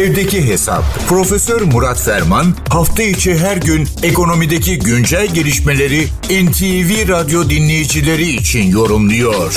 Evdeki Hesap. Profesör Murat Ferman hafta içi her gün ekonomideki güncel gelişmeleri NTV Radyo dinleyicileri için yorumluyor.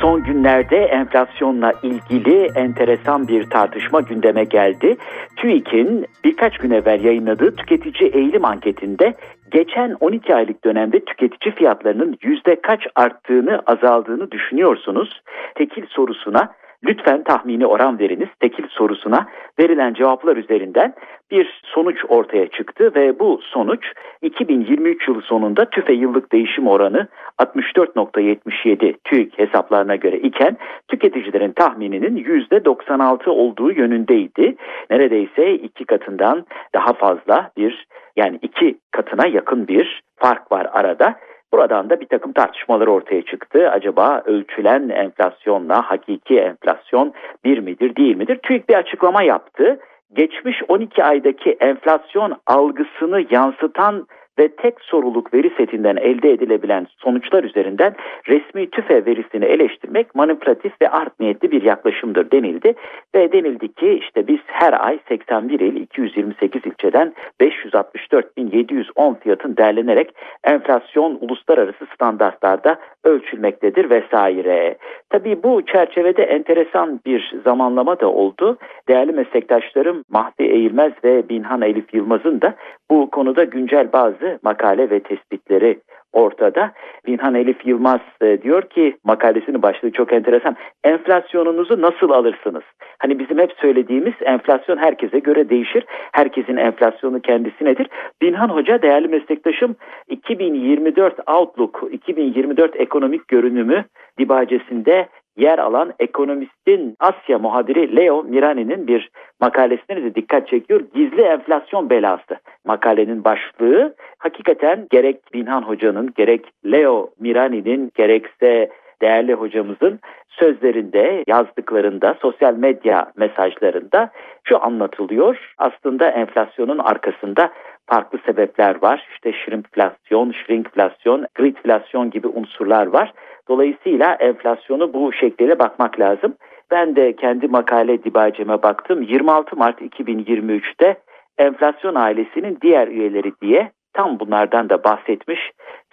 Son günlerde enflasyonla ilgili enteresan bir tartışma gündeme geldi. TÜİK'in birkaç gün evvel yayınladığı tüketici eğilim anketinde geçen 12 aylık dönemde tüketici fiyatlarının yüzde kaç arttığını azaldığını düşünüyorsunuz? Tekil sorusuna Lütfen tahmini oran veriniz. Tekil sorusuna verilen cevaplar üzerinden bir sonuç ortaya çıktı ve bu sonuç 2023 yılı sonunda tüfe yıllık değişim oranı 64.77 TÜİK hesaplarına göre iken tüketicilerin tahmininin %96 olduğu yönündeydi. Neredeyse iki katından daha fazla bir yani iki katına yakın bir fark var arada. Buradan da bir takım tartışmalar ortaya çıktı. Acaba ölçülen enflasyonla hakiki enflasyon bir midir değil midir? TÜİK bir açıklama yaptı. Geçmiş 12 aydaki enflasyon algısını yansıtan ve tek soruluk veri setinden elde edilebilen sonuçlar üzerinden resmi tüfe verisini eleştirmek manipülatif ve art niyetli bir yaklaşımdır denildi. Ve denildi ki işte biz her ay 81 il 228 ilçeden 564.710 fiyatın derlenerek enflasyon uluslararası standartlarda ölçülmektedir vesaire. Tabii bu çerçevede enteresan bir zamanlama da oldu. Değerli meslektaşlarım Mahdi Eğilmez ve Binhan Elif Yılmaz'ın da bu konuda güncel bazı makale ve tespitleri ortada. Binhan Elif Yılmaz e, diyor ki makalesinin başlığı çok enteresan. Enflasyonunuzu nasıl alırsınız? Hani bizim hep söylediğimiz enflasyon herkese göre değişir. Herkesin enflasyonu kendisi nedir? Binhan Hoca değerli meslektaşım 2024 Outlook, 2024 ekonomik görünümü dibacesinde yer alan ekonomistin Asya muhabiri Leo Mirani'nin bir makalesine de dikkat çekiyor. Gizli enflasyon belası. Makalenin başlığı hakikaten gerek Binhan Hoca'nın gerek Leo Mirani'nin gerekse değerli hocamızın sözlerinde, yazdıklarında, sosyal medya mesajlarında şu anlatılıyor. Aslında enflasyonun arkasında farklı sebepler var. İşte şrimpflasyon, shrinkflasyon, gridflasyon gibi unsurlar var. Dolayısıyla enflasyonu bu şekliyle bakmak lazım. Ben de kendi makale dibaceme baktım. 26 Mart 2023'te enflasyon ailesinin diğer üyeleri diye tam bunlardan da bahsetmiş,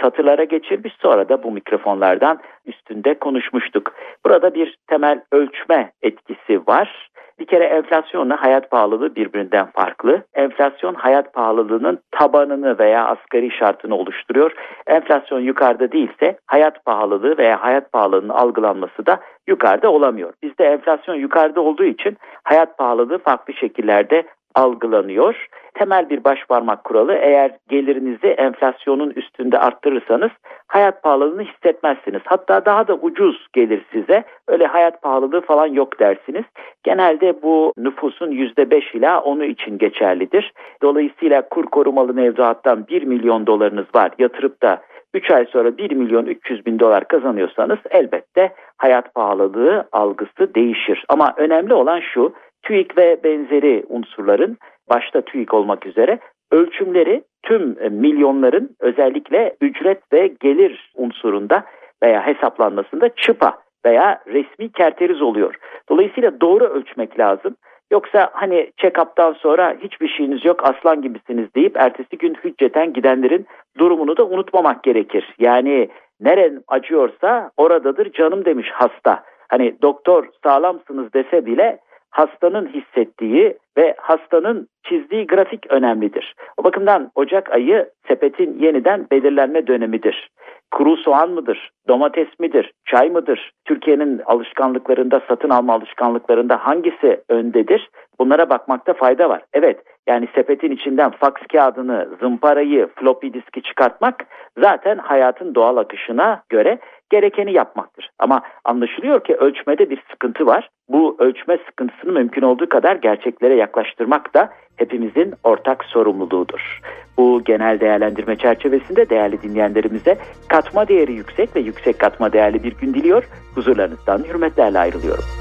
satırlara geçirmiş sonra da bu mikrofonlardan üstünde konuşmuştuk. Burada bir temel ölçme etkisi var. Bir kere enflasyonla hayat pahalılığı birbirinden farklı. Enflasyon hayat pahalılığının tabanını veya asgari şartını oluşturuyor. Enflasyon yukarıda değilse hayat pahalılığı veya hayat pahalılığının algılanması da yukarıda olamıyor. Bizde enflasyon yukarıda olduğu için hayat pahalılığı farklı şekillerde algılanıyor. Temel bir baş parmak kuralı eğer gelirinizi enflasyonun üstünde arttırırsanız hayat pahalılığını hissetmezsiniz. Hatta daha da ucuz gelir size. Öyle hayat pahalılığı falan yok dersiniz. Genelde bu nüfusun %5 ila 10'u için geçerlidir. Dolayısıyla kur korumalı mevduattan 1 milyon dolarınız var yatırıp da 3 ay sonra 1 milyon 300 bin dolar kazanıyorsanız elbette hayat pahalılığı algısı değişir. Ama önemli olan şu TÜİK ve benzeri unsurların başta TÜİK olmak üzere ölçümleri tüm milyonların özellikle ücret ve gelir unsurunda veya hesaplanmasında çıpa veya resmi kerteriz oluyor. Dolayısıyla doğru ölçmek lazım. Yoksa hani check-up'tan sonra hiçbir şeyiniz yok aslan gibisiniz deyip ertesi gün hücceten gidenlerin durumunu da unutmamak gerekir. Yani neren acıyorsa oradadır canım demiş hasta. Hani doktor sağlamsınız dese bile hastanın hissettiği ve hastanın çizdiği grafik önemlidir. O bakımdan Ocak ayı sepetin yeniden belirlenme dönemidir. Kuru soğan mıdır, domates midir, çay mıdır? Türkiye'nin alışkanlıklarında, satın alma alışkanlıklarında hangisi öndedir? Bunlara bakmakta fayda var. Evet, yani sepetin içinden faks kağıdını, zımparayı, floppy diski çıkartmak zaten hayatın doğal akışına göre gerekeni yapmaktır. Ama anlaşılıyor ki ölçmede bir sıkıntı var. Bu ölçme sıkıntısını mümkün olduğu kadar gerçeklere yaklaştırmak da hepimizin ortak sorumluluğudur. Bu genel değerlendirme çerçevesinde değerli dinleyenlerimize katma değeri yüksek ve yüksek katma değerli bir gün diliyor. Huzurlarınızdan hürmetlerle ayrılıyorum.